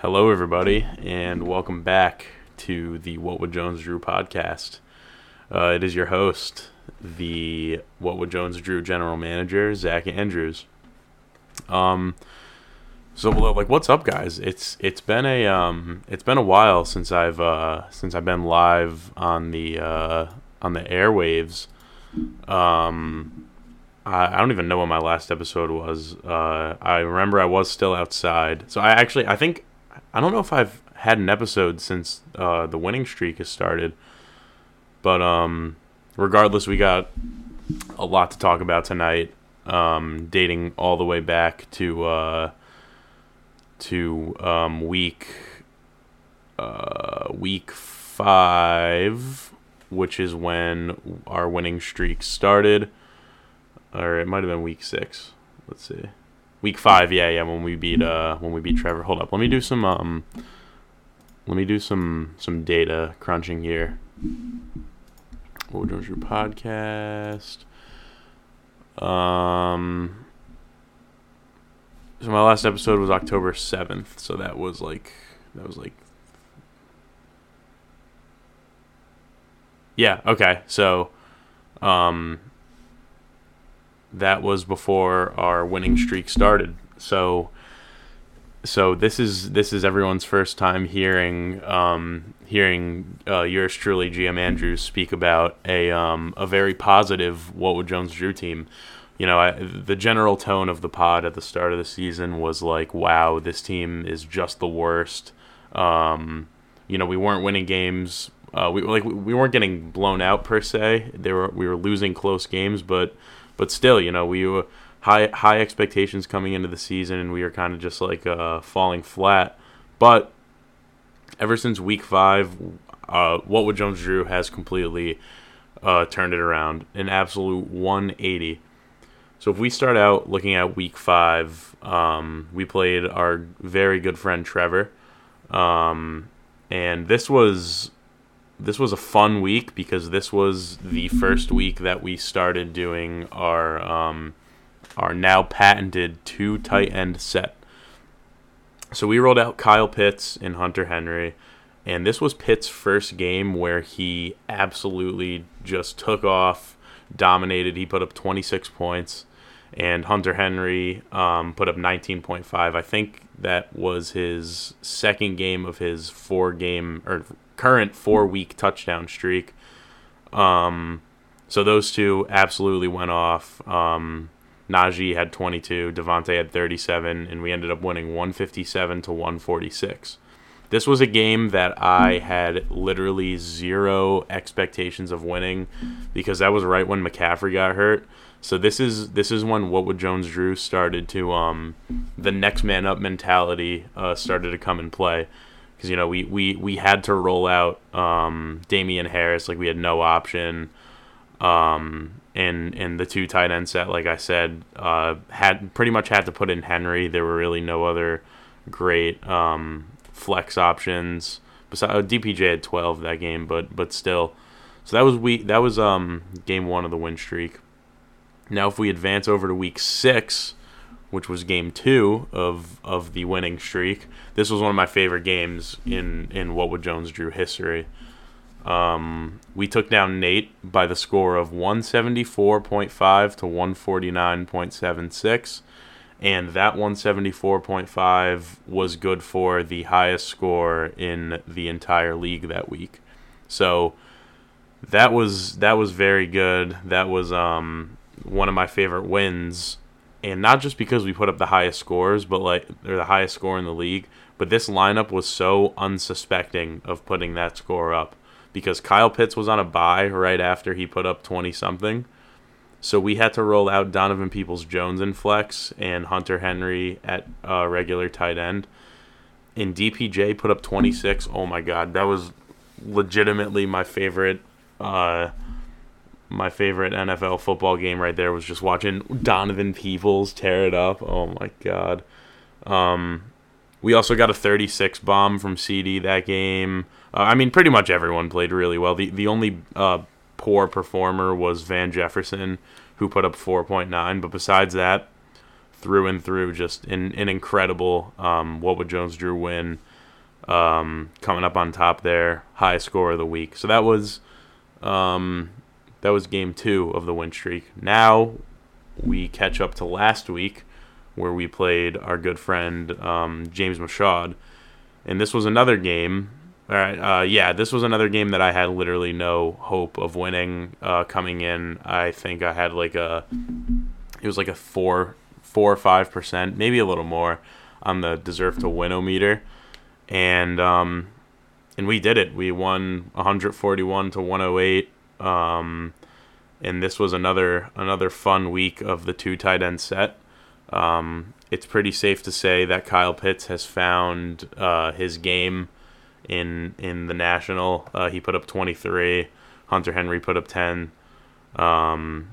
Hello, everybody, and welcome back to the What Would Jones Drew podcast. Uh, it is your host, the What Would Jones Drew general manager, Zach Andrews. Um, so like, what's up, guys? It's it's been a um, it's been a while since I've uh, since I've been live on the uh, on the airwaves. Um, I, don't even know when my last episode was. Uh, I remember I was still outside, so I actually I think I don't know if I've had an episode since uh, the winning streak has started. But um, regardless, we got a lot to talk about tonight, um, dating all the way back to uh, to um, week uh, week five, which is when our winning streak started, or it might have been week six. Let's see. Week five, yeah, yeah, when we beat uh when we beat Trevor. Hold up, let me do some um let me do some some data crunching here. What was your podcast? Um so my last episode was October seventh, so that was like that was like Yeah, okay. So um that was before our winning streak started. So so this is this is everyone's first time hearing um, hearing uh, yours truly, GM Andrews, speak about a um, a very positive what would Jones Drew team. You know, I, the general tone of the pod at the start of the season was like, "Wow, this team is just the worst." Um, you know, we weren't winning games. Uh, we like we weren't getting blown out per se. They were we were losing close games, but but still, you know, we were high high expectations coming into the season, and we were kind of just like uh, falling flat. But ever since week five, uh, what would Jones Drew has completely uh, turned it around, an absolute 180. So if we start out looking at week five, um, we played our very good friend Trevor, um, and this was this was a fun week because this was the first week that we started doing our um, our now patented two tight end set. So we rolled out Kyle Pitts and Hunter Henry, and this was Pitts' first game where he absolutely just took off, dominated. He put up 26 points, and Hunter Henry um, put up 19.5. I think that was his second game of his four game or current four week touchdown streak. Um, so those two absolutely went off. Um, Najee had 22, Davante had 37, and we ended up winning 157 to 146. This was a game that I had literally zero expectations of winning because that was right when McCaffrey got hurt. So this is this is when what would Jones Drew started to um, the next man up mentality uh, started to come in play because you know we, we we had to roll out um, Damien Harris like we had no option. Um, and and the two tight end set, like I said, uh, had pretty much had to put in Henry. There were really no other great um, flex options. Besides, uh, DPJ had 12 that game, but but still, so that was week. That was um game one of the win streak. Now, if we advance over to week six, which was game two of of the winning streak, this was one of my favorite games in in what would Jones Drew history. Um, we took down Nate by the score of 174.5 to 149.76. And that 174.5 was good for the highest score in the entire league that week. So that was that was very good. That was um, one of my favorite wins, and not just because we put up the highest scores, but like they're the highest score in the league. But this lineup was so unsuspecting of putting that score up because Kyle Pitts was on a bye right after he put up 20 something. So we had to roll out Donovan Peoples Jones in flex and Hunter Henry at uh, regular tight end. And DPJ put up 26. Oh my god, that was legitimately my favorite uh, my favorite NFL football game right there was just watching Donovan Peoples tear it up. Oh my god. Um, we also got a 36 bomb from CD that game. Uh, I mean, pretty much everyone played really well. The the only uh, poor performer was Van Jefferson, who put up 4.9. But besides that, through and through. Just an, an incredible um, what would Jones Drew win um, coming up on top there, high score of the week. So that was um, that was game two of the win streak. Now we catch up to last week where we played our good friend um, James Mashad, and this was another game. All right, uh, yeah, this was another game that I had literally no hope of winning uh, coming in. I think I had like a, it was like a four, four or five percent, maybe a little more, on the deserve to win meter, and um, and we did it. We won 141 to 108. Um, and this was another another fun week of the two tight end set. Um, it's pretty safe to say that Kyle Pitts has found uh, his game in in the national. Uh, he put up 23. Hunter Henry put up 10. Um,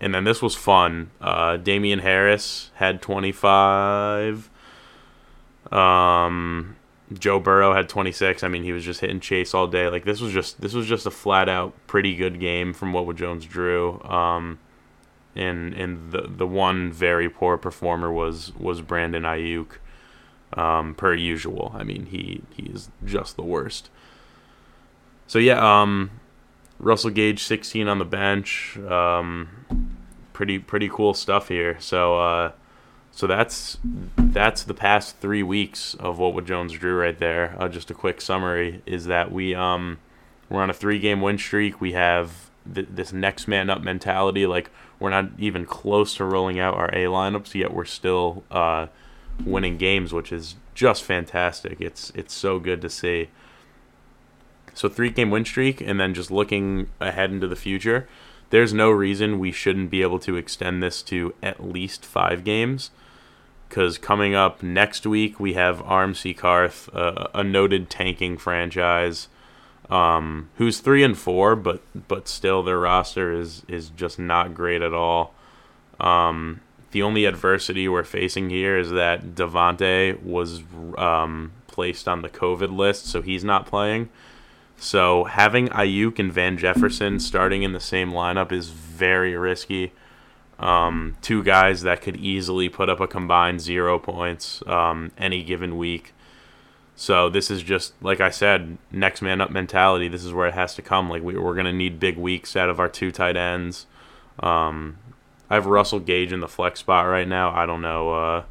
and then this was fun. Uh, Damien Harris had 25. Um, Joe Burrow had 26. I mean, he was just hitting Chase all day. Like this was just this was just a flat out pretty good game from what Jones drew. Um, and and the the one very poor performer was was Brandon Aiyuk. Um, per usual. I mean, he he is just the worst. So yeah, um, Russell Gage 16 on the bench. Um, pretty pretty cool stuff here. So uh, so that's that's the past three weeks of what would Jones drew right there. Uh, just a quick summary is that we um we're on a three game win streak. We have th- this next man up mentality. Like we're not even close to rolling out our A lineups yet. We're still uh, winning games, which is just fantastic. It's it's so good to see. So three game win streak, and then just looking ahead into the future, there's no reason we shouldn't be able to extend this to at least five games because coming up next week we have RMC Carth, uh, a noted tanking franchise, um, who's three and four, but but still their roster is is just not great at all. Um, the only adversity we're facing here is that Davante was um, placed on the COVID list, so he's not playing. So having Aiyuk and Van Jefferson starting in the same lineup is very risky. Um, two guys that could easily put up a combined zero points um, any given week. So this is just like I said, next man up mentality. This is where it has to come. Like we, we're gonna need big weeks out of our two tight ends. Um, I have Russell Gage in the flex spot right now. I don't know, uh,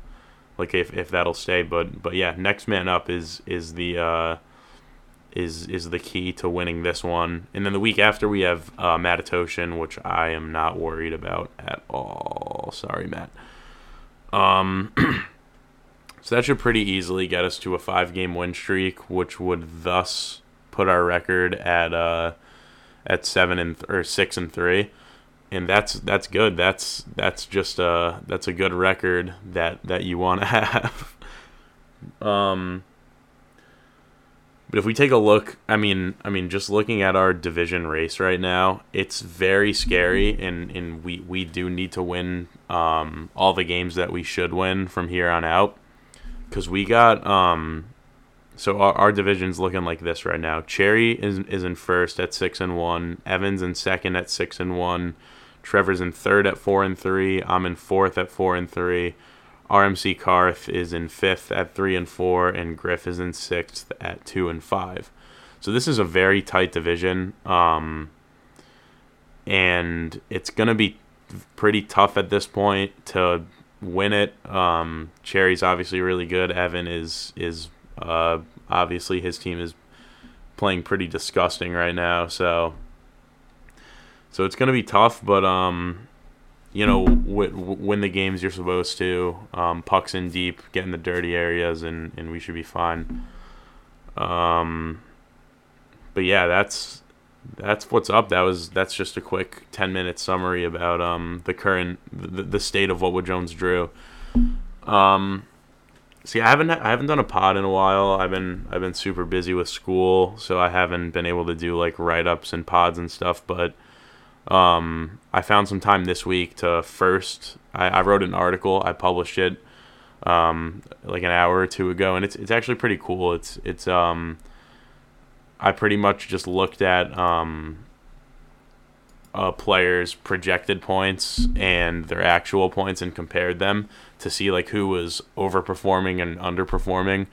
like if, if that'll stay, but but yeah, next man up is is the uh, is is the key to winning this one. And then the week after we have uh, Matatoshin, which I am not worried about at all. Sorry, Matt. Um, so that should pretty easily get us to a five game win streak, which would thus put our record at uh at seven and th- or six and three. And that's that's good. That's that's just a that's a good record that that you want to have. um but if we take a look, I mean, I mean, just looking at our division race right now, it's very scary, and, and we, we do need to win um, all the games that we should win from here on out, because we got um, so our, our division's looking like this right now. Cherry is is in first at six and one, Evans in second at six and one, Trevor's in third at four and three, I'm in fourth at four and three. RMC Carth is in fifth at three and four, and Griff is in sixth at two and five. So this is a very tight division, um, and it's gonna be pretty tough at this point to win it. Um, Cherry's obviously really good. Evan is is uh, obviously his team is playing pretty disgusting right now. So so it's gonna be tough, but um, you know, w- win the games you're supposed to. Um, pucks in deep, get in the dirty areas, and, and we should be fine. Um, but yeah, that's that's what's up. That was that's just a quick ten minute summary about um the current the, the state of what would Jones drew. Um, see, I haven't I haven't done a pod in a while. I've been I've been super busy with school, so I haven't been able to do like write ups and pods and stuff. But um, I found some time this week to first. I, I wrote an article. I published it um, like an hour or two ago, and it's it's actually pretty cool. It's it's um, I pretty much just looked at um, a player's projected points and their actual points and compared them to see like who was overperforming and underperforming,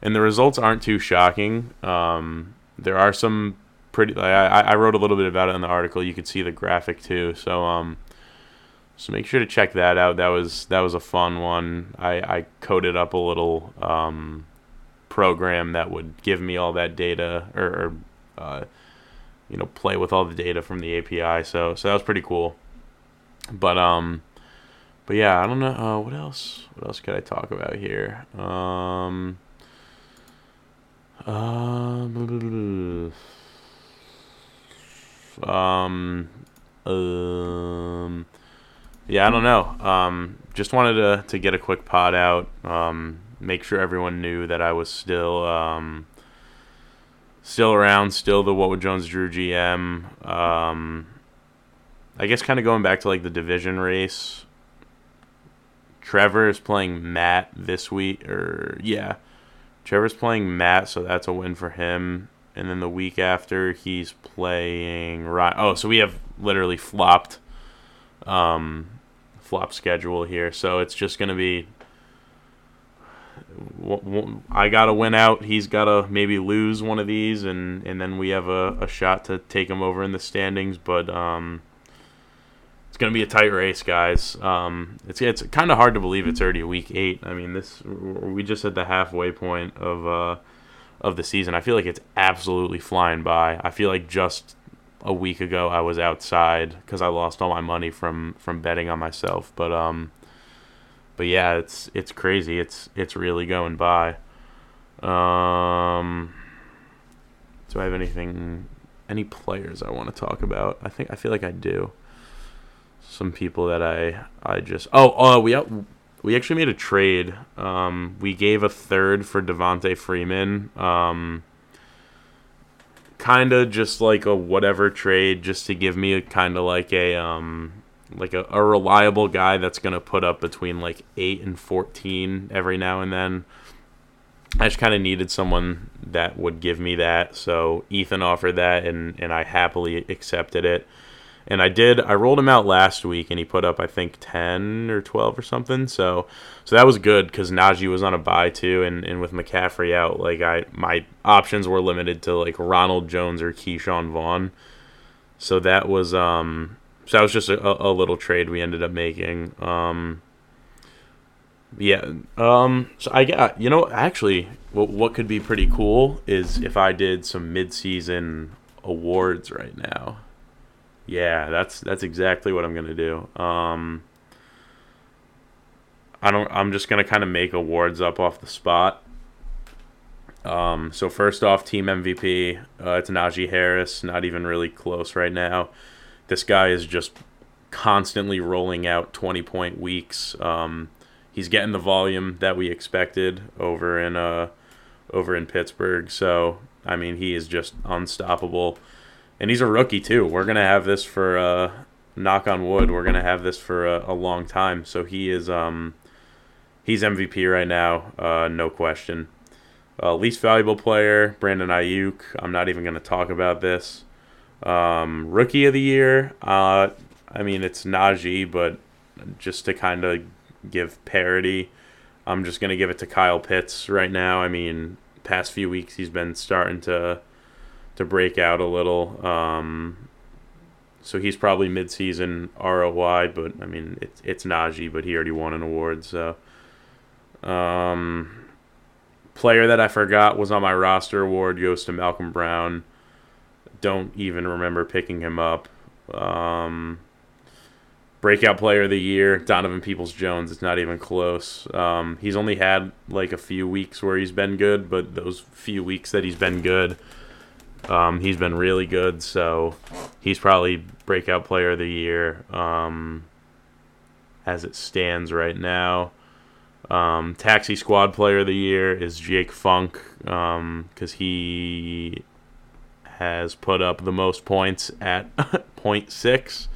and the results aren't too shocking. Um, there are some pretty. I I wrote a little bit about it in the article. You could see the graphic too. So um, so make sure to check that out. That was that was a fun one. I I coded up a little um program that would give me all that data or, or uh, you know play with all the data from the API. So so that was pretty cool. But um, but yeah, I don't know uh, what else. What else could I talk about here? Um. Um. Um. Um. Yeah, I don't know. Um, just wanted to to get a quick pod out. Um, make sure everyone knew that I was still um, still around, still the What Would Jones Drew GM. Um, I guess kind of going back to like the division race. Trevor is playing Matt this week, or yeah, Trevor's playing Matt, so that's a win for him. And then the week after, he's playing Ryan. Oh, so we have literally flopped, um, flop schedule here. So it's just gonna be I got to win out. He's got to maybe lose one of these, and, and then we have a, a shot to take him over in the standings. But um, it's going to be a tight race, guys. Um, it's it's kind of hard to believe it's already week eight. I mean, this we just at the halfway point of uh, of the season. I feel like it's absolutely flying by. I feel like just a week ago I was outside because I lost all my money from from betting on myself. But um, but yeah, it's it's crazy. It's it's really going by. Um, do I have anything, any players I want to talk about? I think I feel like I do. Some people that I I just oh oh we we actually made a trade. Um, we gave a third for Devonta Freeman. Um, kind of just like a whatever trade, just to give me a kind of like a um like a, a reliable guy that's to put up between like 8 and 14 every now and then. I just kind of needed someone that would give me that. So Ethan offered that, and, and I happily accepted it. And I did. I rolled him out last week, and he put up I think ten or twelve or something. So, so that was good because Najee was on a bye too, and, and with McCaffrey out, like I my options were limited to like Ronald Jones or Ke'Shawn Vaughn. So that was um so that was just a, a little trade we ended up making. Um, yeah. Um, so I got you know actually what what could be pretty cool is if I did some mid-season awards right now. Yeah, that's that's exactly what I'm gonna do. Um, I don't. I'm just gonna kind of make awards up off the spot. Um, so first off, team MVP. Uh, it's Najee Harris. Not even really close right now this guy is just constantly rolling out 20 point weeks. Um, he's getting the volume that we expected over in uh, over in Pittsburgh. So I mean, he is just unstoppable, and he's a rookie too. We're gonna have this for uh, knock on wood. We're gonna have this for a, a long time. So he is um, he's MVP right now, uh, no question. Uh, least valuable player, Brandon Aiyuk. I'm not even gonna talk about this. Um, rookie of the year, uh, I mean, it's Najee, but just to kind of give parity, I'm just to give it to Kyle Pitts right now. I mean, past few weeks he's been starting to to break out a little. Um, so he's probably mid-season ROI, but I mean, it's it's Najee, but he already won an award. So, um, player that I forgot was on my roster award goes to Malcolm Brown don't even remember picking him up. Um, breakout player of the year, Donovan Peoples Jones. It's not even close. Um, he's only had like a few weeks where he's been good, but those few weeks that he's been good, um, he's been really good. So he's probably breakout player of the year um, as it stands right now. Um, Taxi Squad Player of the Year is Jake Funk because um, he has put up the most points at 0.6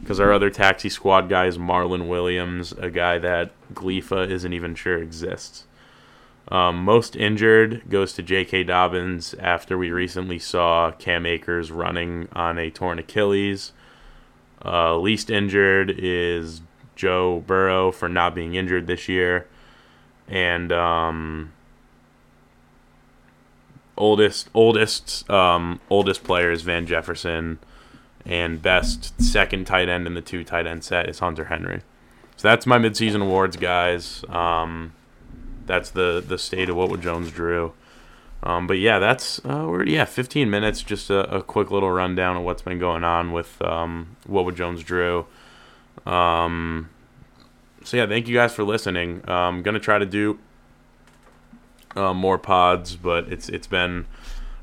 because our other taxi squad guy is Marlon Williams, a guy that Gleefa isn't even sure exists. Um, most injured goes to J.K. Dobbins after we recently saw Cam Akers running on a torn Achilles. Uh, least injured is Joe Burrow for not being injured this year, and um, oldest oldest um, oldest player is Van Jefferson, and best second tight end in the two tight end set is Hunter Henry. So that's my midseason awards, guys. Um, that's the the state of what would Jones drew. Um, but yeah, that's uh, we're yeah, 15 minutes, just a, a, quick little rundown of what's been going on with um, what would Jones drew. Um, so yeah, thank you guys for listening. I'm gonna try to do uh, more pods, but it's it's been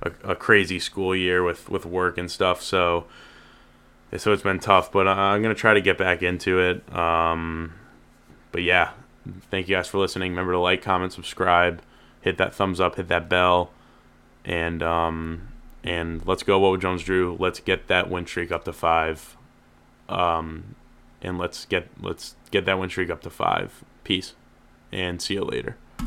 a, a, crazy school year with with work and stuff. So so it's been tough, but I'm gonna try to get back into it. Um, but yeah, thank you guys for listening. Remember to like, comment, subscribe, hit that thumbs up, hit that bell, and um, and let's go. What Jones drew? Let's get that win streak up to five. Um, and let's get let's get that win streak up to five. Peace, and see you later.